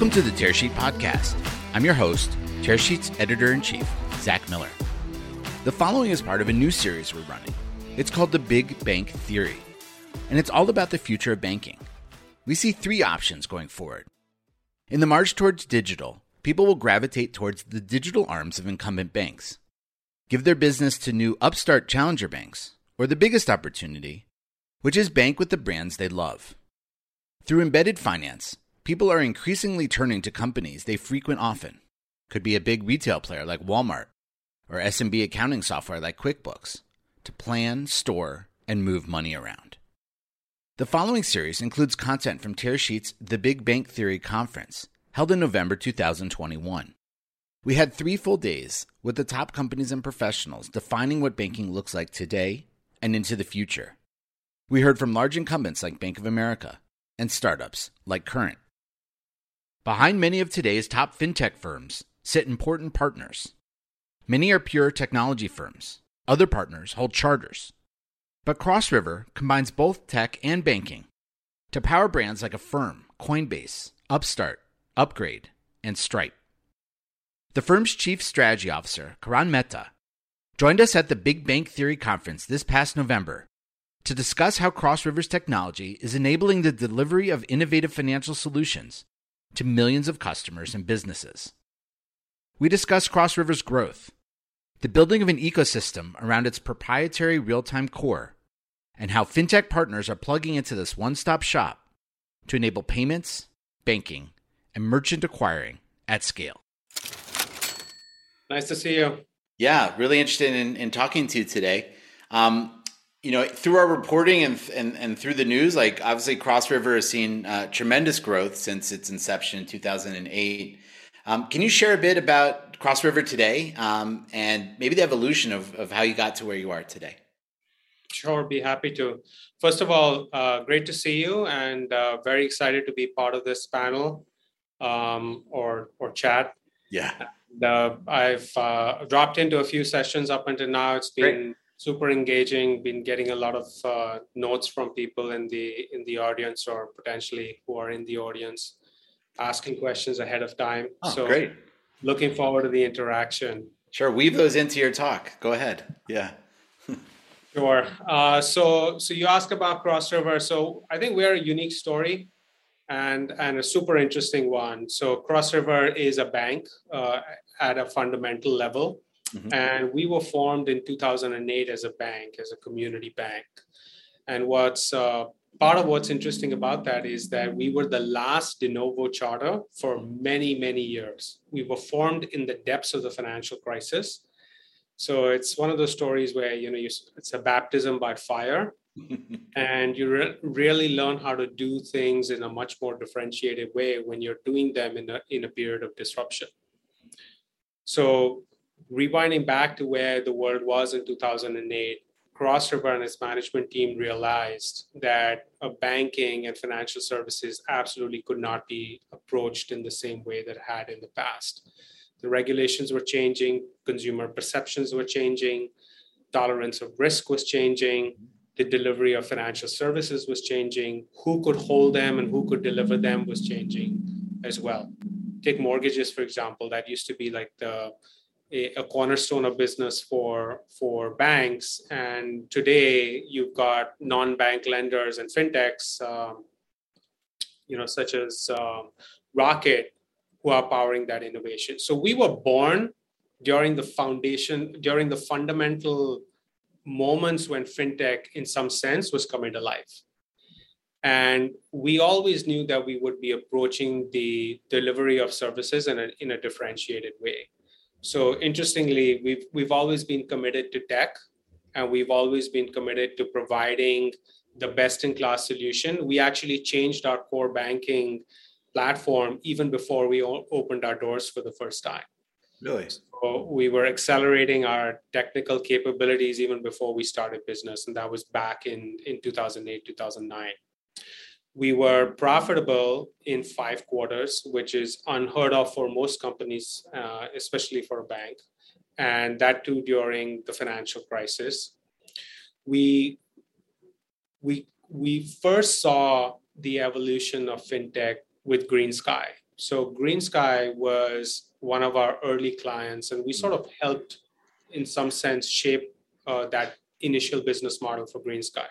Welcome to the Tearsheet Podcast. I'm your host, Tearsheet's editor in chief, Zach Miller. The following is part of a new series we're running. It's called The Big Bank Theory, and it's all about the future of banking. We see three options going forward. In the march towards digital, people will gravitate towards the digital arms of incumbent banks, give their business to new upstart challenger banks, or the biggest opportunity, which is bank with the brands they love. Through embedded finance, people are increasingly turning to companies they frequent often. Could be a big retail player like Walmart or SMB accounting software like QuickBooks to plan, store, and move money around. The following series includes content from Tearsheet's The Big Bank Theory conference, held in November 2021. We had three full days with the top companies and professionals defining what banking looks like today and into the future. We heard from large incumbents like Bank of America and startups like Current. Behind many of today's top fintech firms sit important partners. Many are pure technology firms. Other partners hold charters. But Cross River combines both tech and banking to power brands like Affirm, Coinbase, Upstart, Upgrade, and Stripe. The firm's chief strategy officer, Karan Mehta, joined us at the Big Bank Theory Conference this past November to discuss how Cross River's technology is enabling the delivery of innovative financial solutions to millions of customers and businesses. We discuss Cross River's growth, the building of an ecosystem around its proprietary real time core, and how fintech partners are plugging into this one stop shop to enable payments, banking, and merchant acquiring at scale. Nice to see you. Yeah, really interested in, in talking to you today. Um, you know, through our reporting and, and, and through the news, like obviously Cross River has seen uh, tremendous growth since its inception in 2008. Um, can you share a bit about Cross River today um, and maybe the evolution of, of how you got to where you are today? Sure, be happy to. First of all, uh, great to see you and uh, very excited to be part of this panel um, or, or chat. Yeah. The, I've uh, dropped into a few sessions up until now. It's been great super engaging been getting a lot of uh, notes from people in the in the audience or potentially who are in the audience asking questions ahead of time. Oh, so great. looking forward to the interaction. Sure weave those into your talk. Go ahead. Yeah. Sure. Uh, so so you ask about cross river so i think we're a unique story and and a super interesting one. So cross river is a bank uh, at a fundamental level Mm-hmm. And we were formed in 2008 as a bank, as a community bank. And what's uh, part of what's interesting about that is that we were the last de novo charter for many, many years. We were formed in the depths of the financial crisis. So it's one of those stories where you know you, it's a baptism by fire, and you re- really learn how to do things in a much more differentiated way when you're doing them in a in a period of disruption. So rewinding back to where the world was in 2008, Cross River and its management team realized that banking and financial services absolutely could not be approached in the same way that had in the past. The regulations were changing, consumer perceptions were changing, tolerance of risk was changing, the delivery of financial services was changing, who could hold them and who could deliver them was changing as well. Take mortgages, for example, that used to be like the a, a, cornerstone of business for for banks. And today you've got non-bank lenders and fintechs um, you know such as um, rocket who are powering that innovation. So we were born during the foundation during the fundamental moments when fintech in some sense was coming to life. And we always knew that we would be approaching the delivery of services in a, in a differentiated way so interestingly, we've we've always been committed to tech, and we've always been committed to providing the best-in-class solution. We actually changed our core banking platform even before we opened our doors for the first time. Really? So we were accelerating our technical capabilities even before we started business, and that was back in in 2008, 2009 we were profitable in five quarters, which is unheard of for most companies, uh, especially for a bank, and that too during the financial crisis. We we we first saw the evolution of fintech with GreenSky. So GreenSky was one of our early clients, and we sort of helped, in some sense, shape uh, that initial business model for GreenSky.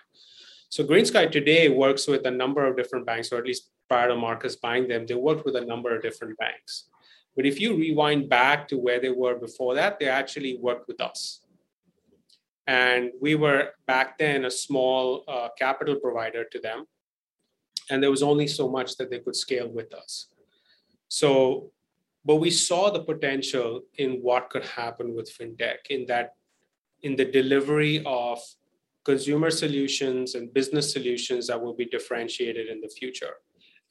So GreenSky today works with a number of different banks, or at least prior to Marcus buying them, they worked with a number of different banks. But if you rewind back to where they were before that, they actually worked with us. And we were back then a small uh, capital provider to them. And there was only so much that they could scale with us. So, but we saw the potential in what could happen with fintech in that, in the delivery of consumer solutions and business solutions that will be differentiated in the future.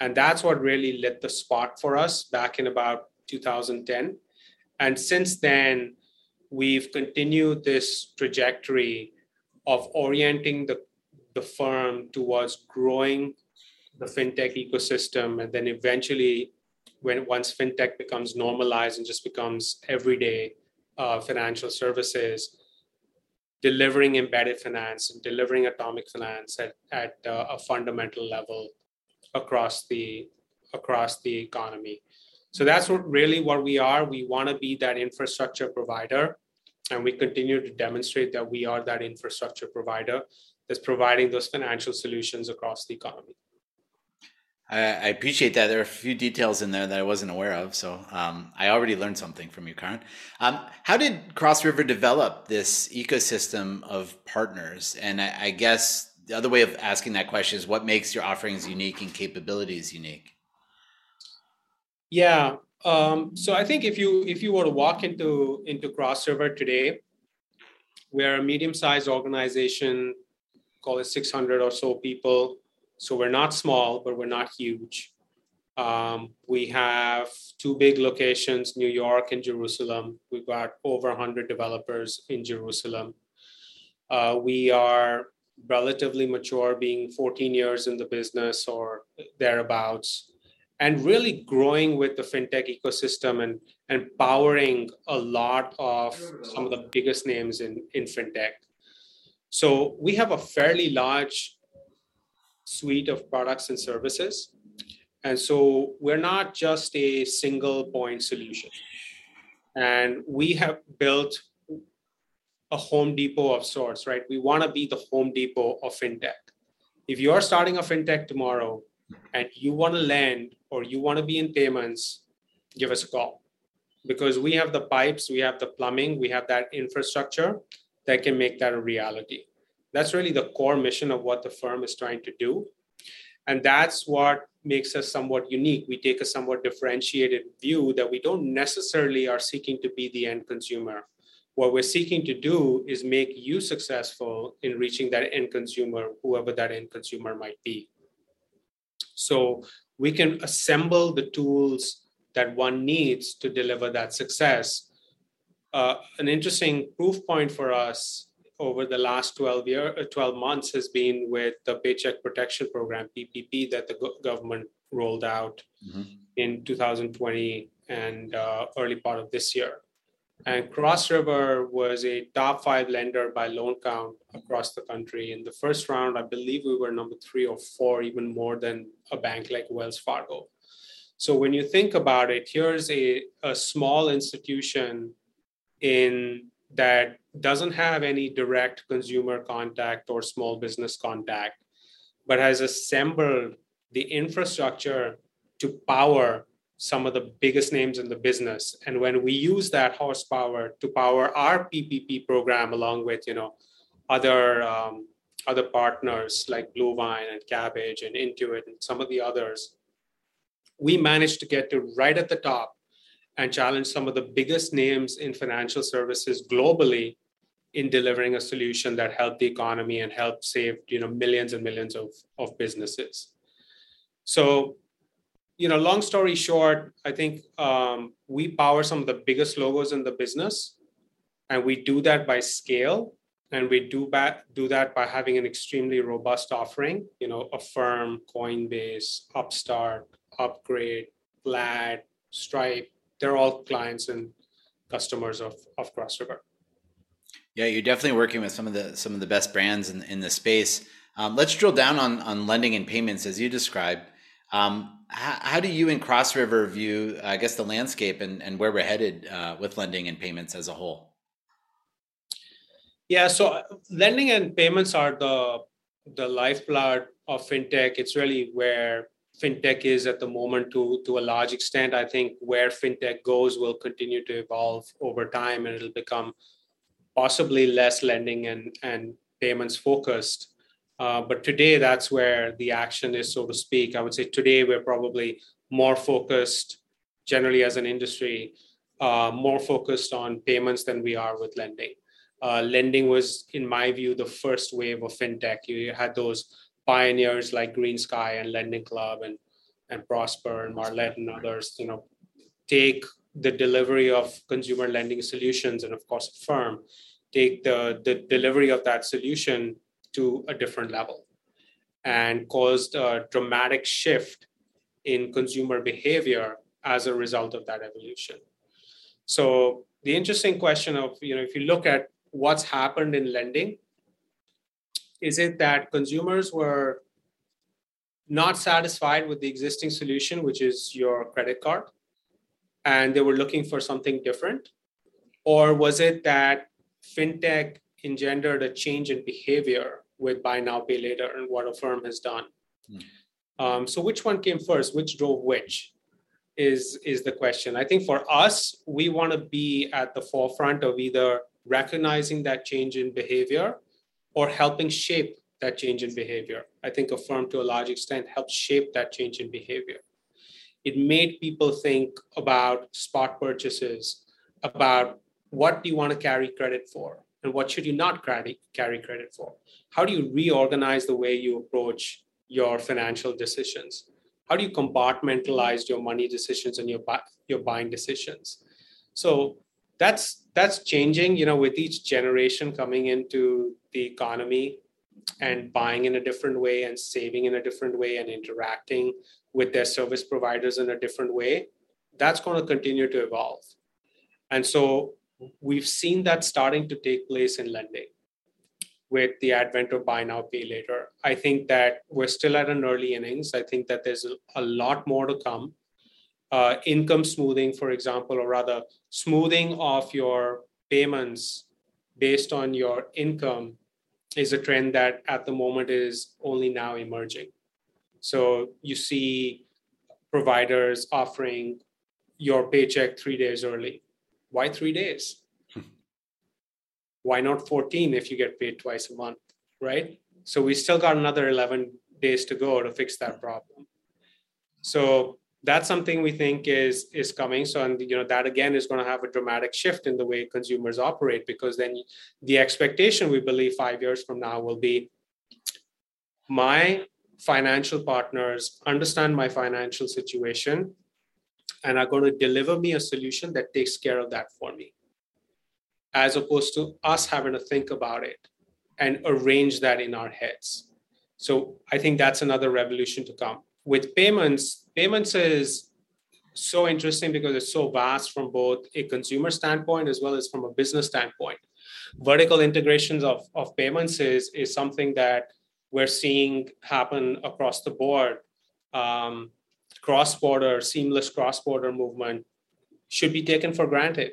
And that's what really lit the spot for us back in about 2010. And since then, we've continued this trajectory of orienting the, the firm towards growing the fintech ecosystem and then eventually when once fintech becomes normalized and just becomes everyday uh, financial services, delivering embedded finance and delivering atomic finance at, at uh, a fundamental level across the across the economy. So that's what really what we are. We want to be that infrastructure provider, and we continue to demonstrate that we are that infrastructure provider that's providing those financial solutions across the economy. I, appreciate that. There are a few details in there that I wasn't aware of, so um, I already learned something from you, Karan. Um, how did Cross River develop this ecosystem of partners? And I, I guess the other way of asking that question is, what makes your offerings unique and capabilities unique? Yeah. Um, so I think if you if you were to walk into into Cross River today, we're a medium-sized organization, call it 600 or so people so we're not small, but we're not huge. Um, we have two big locations, New York and Jerusalem. We've got over 100 developers in Jerusalem. Uh, we are relatively mature, being 14 years in the business or thereabouts, and really growing with the fintech ecosystem and, and powering a lot of some of the biggest names in, in fintech. So we have a fairly large suite of products and services. And so we're not just a single point solution. And we have built a Home Depot of sorts, right? We want to be the Home Depot of fintech. If you're starting a fintech tomorrow and you want to lend or you want to be in payments, give us a call because we have the pipes, we have the plumbing, we have that infrastructure that can make that a reality. That's really the core mission of what the firm is trying to do. And that's what makes us somewhat unique. We take a somewhat differentiated view that we don't necessarily are seeking to be the end consumer. What we're seeking to do is make you successful in reaching that end consumer, whoever that end consumer might be. So we can assemble the tools that one needs to deliver that success. Uh, an interesting proof point for us over the last 12 year uh, 12 months has been with the paycheck protection program ppp that the government rolled out mm-hmm. in 2020 and uh, early part of this year. And cross river was a top five lender by loan count across the country. In the first round i believe we were number three or four even more than a bank like wells fargo. So when you think about it here's a, a small institution in that doesn't have any direct consumer contact or small business contact, but has assembled the infrastructure to power some of the biggest names in the business. And when we use that horsepower to power our PPP program, along with you know other um, other partners like Bluevine and Kabbage and Intuit and some of the others, we managed to get to right at the top and challenge some of the biggest names in financial services globally in delivering a solution that helped the economy and helped save you know millions and millions of, of businesses. So you know long story short i think um, we power some of the biggest logos in the business and we do that by scale and we do that do that by having an extremely robust offering you know affirm coinbase upstart upgrade plaid stripe they're all clients and customers of, of Cross River. Yeah, you're definitely working with some of the some of the best brands in, in the space. Um, let's drill down on on lending and payments as you described. Um, how, how, do you and Cross River view, I guess, the landscape and, and where we're headed uh, with lending and payments as a whole? Yeah, so uh, lending and payments are the the lifeblood of fintech. It's really where fintech is at the moment to to a large extent. I think where fintech goes will continue to evolve over time, and it'll become possibly less lending and and payments focused. Uh, but today, that's where the action is, so to speak. I would say today we're probably more focused, generally as an industry, uh, more focused on payments than we are with lending. Uh, lending was, in my view, the first wave of fintech. You had those pioneers like Green Sky and Lending Club and and Prosper and Marlette and others. You know, take the delivery of consumer lending solutions and of course Affirm take the, the delivery of that solution to a different level and caused a dramatic shift in consumer behavior as a result of that evolution. So the interesting question of, you know, if you look at what's happened in lending, is it that consumers were not satisfied with the existing solution, which is your credit card, and they were looking for something different? Or was it that fintech engendered a change in behavior with buy now, pay later, and what Affirm has done. Mm. Um, so, which one came first? Which drove which? Is is the question. I think for us, we want to be at the forefront of either recognizing that change in behavior or helping shape that change in behavior. I think Affirm, to a large extent, helped shape that change in behavior. It made people think about spot purchases, about what do you want to carry credit for and what should you not carry, carry credit for how do you reorganize the way you approach your financial decisions how do you compartmentalize your money decisions and your your buying decisions so that's that's changing you know with each generation coming into the economy and buying in a different way and saving in a different way and interacting with their service providers in a different way that's going to continue to evolve. And so we've seen that starting to take place in lending with the advent of buy now pay later. I think that we're still at an early innings. I think that there's a lot more to come uh, income smoothing for example or rather smoothing of your payments based on your income is a trend that at the moment is only now emerging so you see providers offering your paycheck three days early why three days? Why not 14 if you get paid twice a month, right? So we still got another 11 days to go to fix that problem. So that's something we think is is coming. So and you know that again is going to have a dramatic shift in the way consumers operate because then the expectation we believe five years from now will be my financial partners understand my financial situation and are going to deliver me a solution that takes care of that for me, as opposed to us having to think about it and arrange that in our heads. So I think that's another revolution to come. With payments, payments is so interesting because it's so vast from both a consumer standpoint as well as from a business standpoint. Vertical integrations of, of payments is, is something that we're seeing happen across the board. Um, cross-border, seamless cross-border movement should be taken for granted.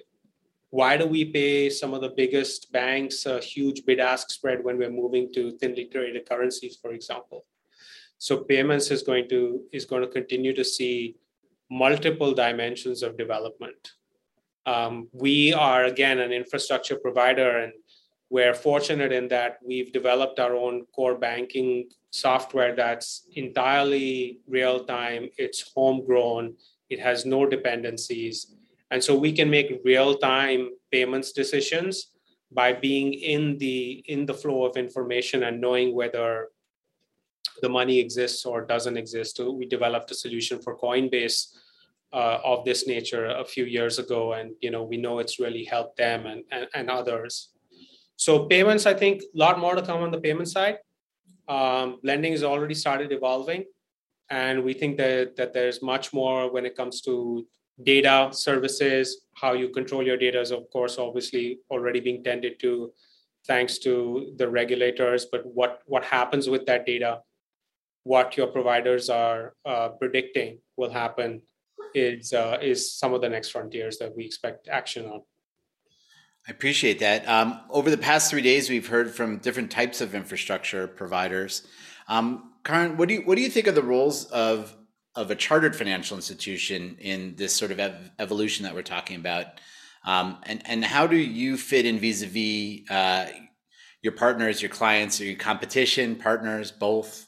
Why do we pay some of the biggest banks a huge bid-ask spread when we're moving to thinly traded currencies, for example? So payments is going to is going to continue to see multiple dimensions of development. Um, we are again an infrastructure provider, and we're fortunate in that we've developed our own core banking software that's entirely real time, it's homegrown, it has no dependencies. And so we can make real time payments decisions by being in the in the flow of information and knowing whether the money exists or doesn't exist. We developed a solution for Coinbase uh, of this nature a few years ago, and you know we know it's really helped them and, and, and others. So payments, I think, a lot more to come on the payment side. Um, lending has already started evolving, and we think that that there's much more when it comes to data services. How you control your data is, of course, obviously already being tended to, thanks to the regulators. But what what happens with that data? What your providers are uh, predicting will happen is uh, is some of the next frontiers that we expect action on. I appreciate that. Um, over the past three days, we've heard from different types of infrastructure providers. Um, Karan, what do you what do you think of the roles of of a chartered financial institution in this sort of ev- evolution that we're talking about? Um, and and how do you fit in vis-a-vis uh, your partners, your clients, or your competition, partners, both?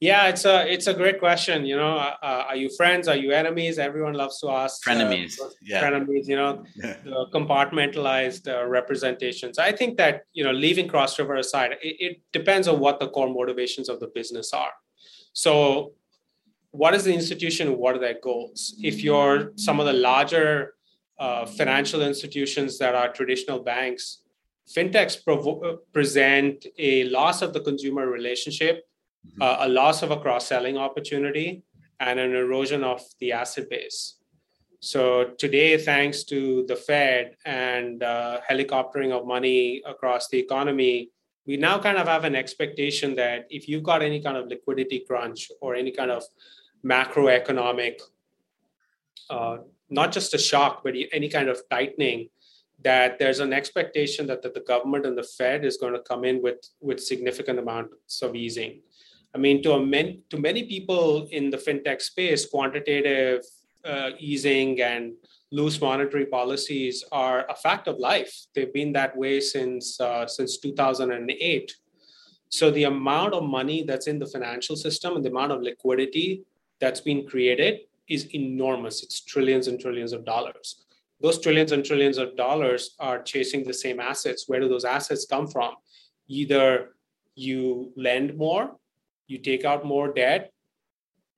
Yeah, it's a it's a great question. You know, uh, uh are you friends? Are you enemies? Everyone loves to ask. Frenemies. Uh, yeah. Frenemies. You know, the compartmentalized uh, representations. I think that you know, leaving Cross River aside, it, it depends on what the core motivations of the business are. So, what is the institution? What are their goals? If you're some of the larger uh, financial institutions that are traditional banks, fintechs provo- uh, present a loss of the consumer relationship mm-hmm. uh, a loss of a cross selling opportunity, and an erosion of the asset base. So today, thanks to the Fed and uh, helicoptering of money across the economy, we now kind of have an expectation that if you've got any kind of liquidity crunch or any kind of macroeconomic, uh, not just a shock, but any kind of tightening, that there's an expectation that, that the government and the Fed is going to come in with, with significant amounts of easing. I mean, to, many, to many people in the fintech space, quantitative uh, easing and loose monetary policies are a fact of life. They've been that way since uh, since 2008. So the amount of money that's in the financial system and the amount of liquidity that's been created is enormous. It's trillions and trillions of dollars. Those trillions and trillions of dollars are chasing the same assets. Where do those assets come from? Either you lend more you take out more debt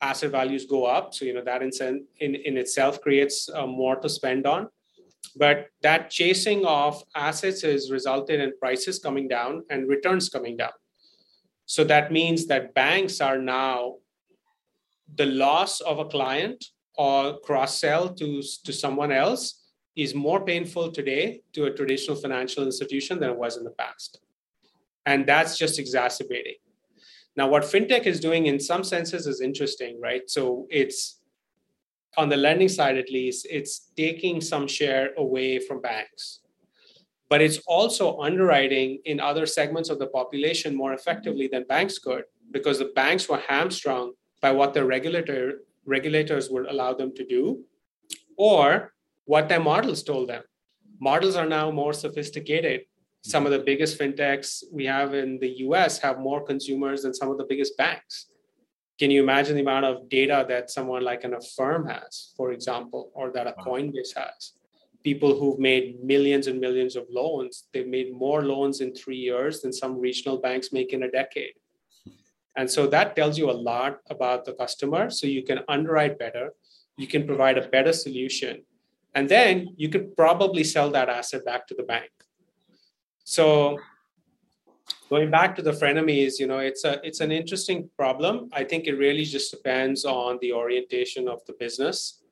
asset values go up. So you know that in, in, in itself creates uh, more to spend on. But that chasing of assets has resulted in prices coming down and returns coming down. So that means that banks are now the loss of a client or cross sell to, to someone else is more painful today to a traditional financial institution than it was in the past. And that's just exacerbating now, what fintech is doing in some senses is interesting, right? So it's on the lending side, at least, it's taking some share away from banks. But it's also underwriting in other segments of the population more effectively than banks could because the banks were hamstrung by what the regulator regulators would allow them to do or what their models told them. Models are now more sophisticated some of the biggest fintechs we have in the US have more consumers than some of the biggest banks. Can you imagine the amount of data that someone like an Affirm has, for example, or that a Coinbase has? People who've made millions and millions of loans, they've made more loans in three years than some regional banks make in a decade. And so that tells you a lot about the customer. So you can underwrite better, you can provide a better solution, and then you could probably sell that asset back to the bank so going back to the frenemies, you know, it's a it's an interesting problem. I think it really just depends on the orientation of the business.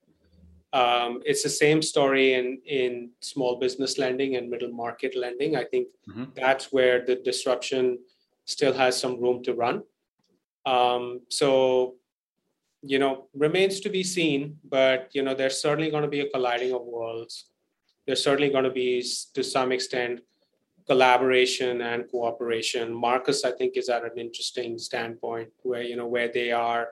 Um, it's the same story in in small business lending and middle market lending. I think mm-hmm. that's where the disruption still has some room to run. Um, so you know remains to be seen but you know there's certainly going to be a colliding of worlds there's certainly going to be to some extent collaboration and cooperation. Marcus, I think, is at an interesting standpoint where you know where they are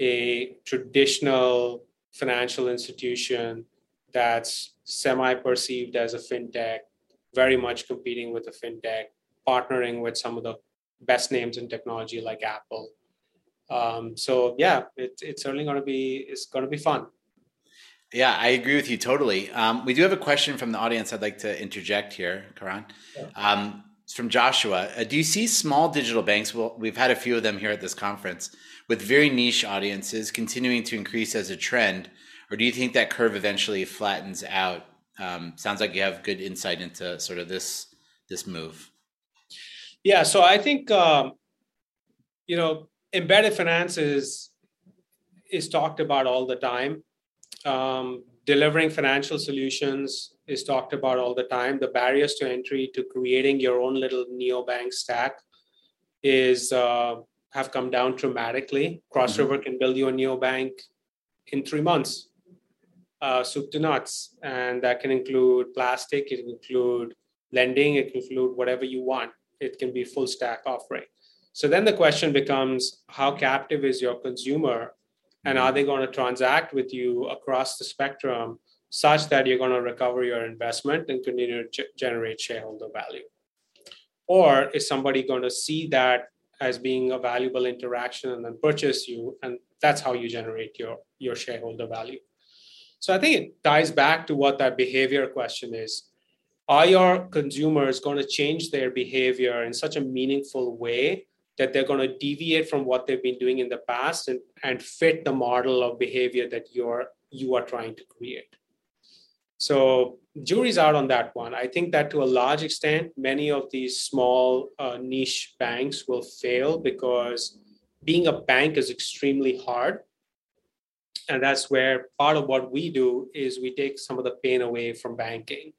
a traditional financial institution that's semi-perceived as a fintech, very much competing with a fintech, partnering with some of the best names in technology like Apple. Um, so yeah, it, it's certainly going to be it's going to be fun. Yeah, I agree with you totally. Um, we do have a question from the audience I'd like to interject here, Karan. Um, it's from Joshua. Uh, do you see small digital banks? Well, we've had a few of them here at this conference with very niche audiences continuing to increase as a trend, or do you think that curve eventually flattens out? Um, sounds like you have good insight into sort of this this move. Yeah, so I think um, you know embedded finance is is talked about all the time um, delivering financial solutions is talked about all the time. The barriers to entry to creating your own little neobank stack is uh, have come down dramatically. Cross mm-hmm. River can build you a neobank in three months, uh, soup to nuts, and that can include plastic. It can include lending. It can include whatever you want. It can be full stack offering. So then the question becomes: How captive is your consumer, and are they going to transact with you across the spectrum? such that you're going to recover your investment and continue to generate shareholder value? Or is somebody going to see that as being a valuable interaction and then purchase you? And that's how you generate your, your shareholder value. So I think it ties back to what that behavior question is. Are your consumers going to change their behavior in such a meaningful way that they're going to deviate from what they've been doing in the past and, and fit the model of behavior that you're you are trying to create? So jury's out on that one. I think that to a large extent, many of these small uh, niche banks will fail because being a bank is extremely hard. And that's where part of what we do is we take some of the pain away from banking.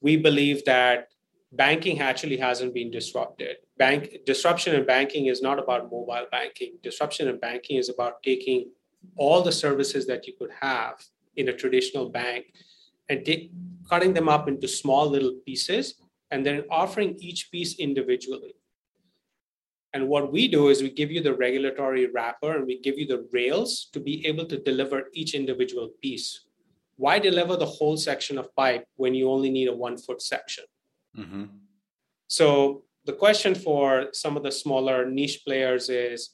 We believe that banking actually hasn't been disrupted. Bank disruption in banking is not about mobile banking. Disruption in banking is about taking all the services that you could have in a traditional bank and take, cutting them up into small little pieces and then offering each piece individually. And what we do is we give you the regulatory wrapper and we give you the rails to be able to deliver each individual piece. Why deliver the whole section of pipe when you only need a one foot section? Mm-hmm. So the question for some of the smaller niche players is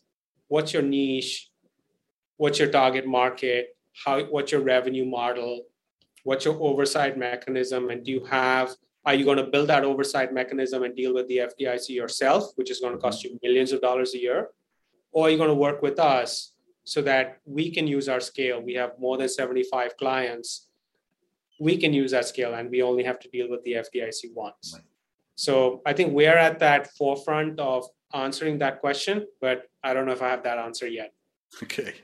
what's your niche? What's your target market? How, what's your revenue model? what's your oversight mechanism and do you have are you going to build that oversight mechanism and deal with the fdic yourself which is going to cost you millions of dollars a year or are you going to work with us so that we can use our scale we have more than 75 clients we can use that scale and we only have to deal with the fdic once so i think we're at that forefront of answering that question but i don't know if i have that answer yet okay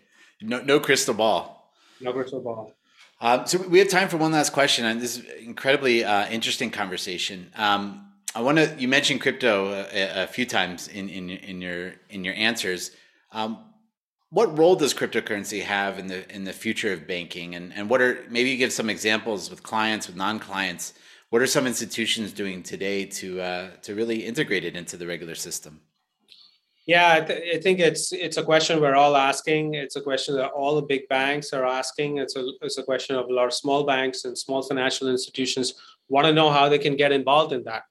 no, no crystal ball no crystal ball um, so we have time for one last question, and this is incredibly uh, interesting conversation. Um, I want to. You mentioned crypto a, a, few times in, in in your in your answers. Um, what role does cryptocurrency have in the in the future of banking, and and what are maybe you give some examples with clients with non clients? What are some institutions doing today to uh, to really integrate it into the regular system? Yeah, I, th- I, think it's it's a question we're all asking. It's a question that all the big banks are asking. It's a it's a question of a lot of small banks and small financial institutions want to know how they can get involved in that.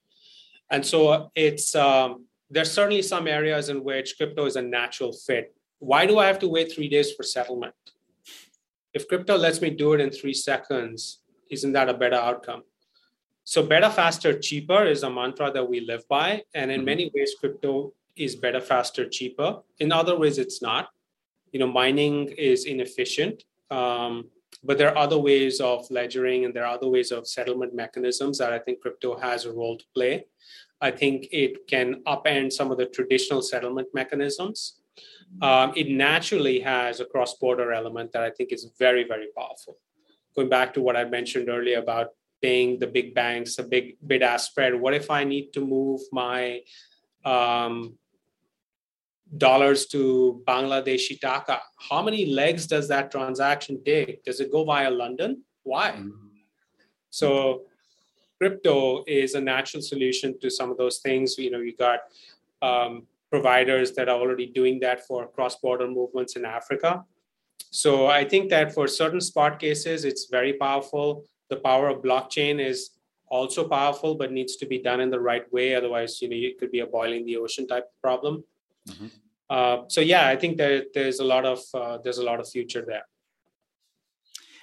And so it's um, there's certainly some areas in which crypto is a natural fit. Why do I have to wait three days for settlement? If crypto lets me do it in three seconds, isn't that a better outcome? So better, faster, cheaper is a mantra that we live by, and in mm-hmm. many ways, crypto is better, faster, cheaper. In other ways, it's not. You know, mining is inefficient, um, but there are other ways of ledgering and there are other ways of settlement mechanisms that I think crypto has a role to play. I think it can upend some of the traditional settlement mechanisms. Um, it naturally has a cross border element that I think is very, very powerful. Going back to what I mentioned earlier about paying the big banks a big bid ask spread, what if I need to move my um, dollars to Bangladeshi taka. How many legs does that transaction take? Does it go via London? Why? Mm-hmm. So crypto is a natural solution to some of those things. You know, you got um, providers that are already doing that for cross-border movements in Africa. So I think that for certain spot cases, it's very powerful. The power of blockchain is also powerful, but needs to be done in the right way. Otherwise, you know, it could be a boiling the ocean type problem. Mm-hmm. Uh, so yeah, I think that there's a lot of uh, there's a lot of future there.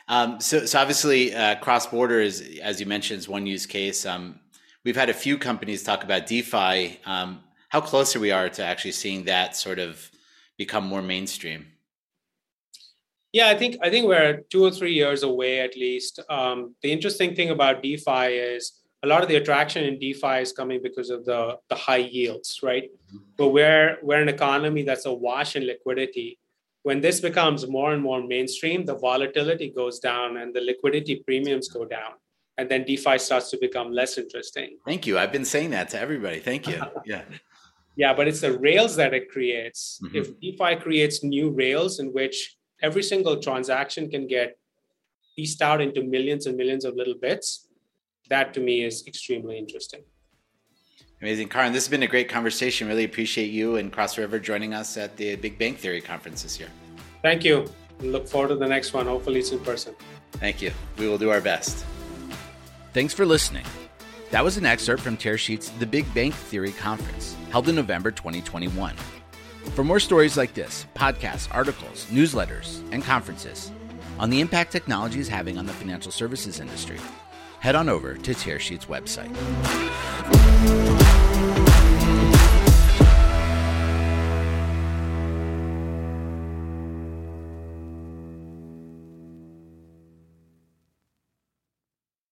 Um, so, so obviously, uh, cross border is, as you mentioned, is one use case. Um, we've had a few companies talk about DeFi. Um, how close are we are to actually seeing that sort of become more mainstream? Yeah, I think I think we're two or three years away at least. Um, the interesting thing about DeFi is a lot of the attraction in DeFi is coming because of the, the high yields, right? Mm-hmm. But we're, we're an economy that's awash in liquidity. When this becomes more and more mainstream, the volatility goes down and the liquidity premiums go down. And then DeFi starts to become less interesting. Thank you. I've been saying that to everybody. Thank you. Yeah. Yeah, but it's the rails that it creates. Mhm. If DeFi creates new rails in which every single transaction can get pieced out into millions and millions of little bits, that to me is extremely interesting. Amazing. Karan, this has been a great conversation. Really appreciate you and Cross River joining us at the Big Bank Theory conference this year. Thank you. Look forward to the next one. Hopefully, it's in person. Thank you. We will do our best. Thanks for listening. That was an excerpt from Tearsheet's The Big Bank Theory Conference, held in November 2021. For more stories like this, podcasts, articles, newsletters, and conferences on the impact technology is having on the financial services industry, head on over to Tearsheet's website.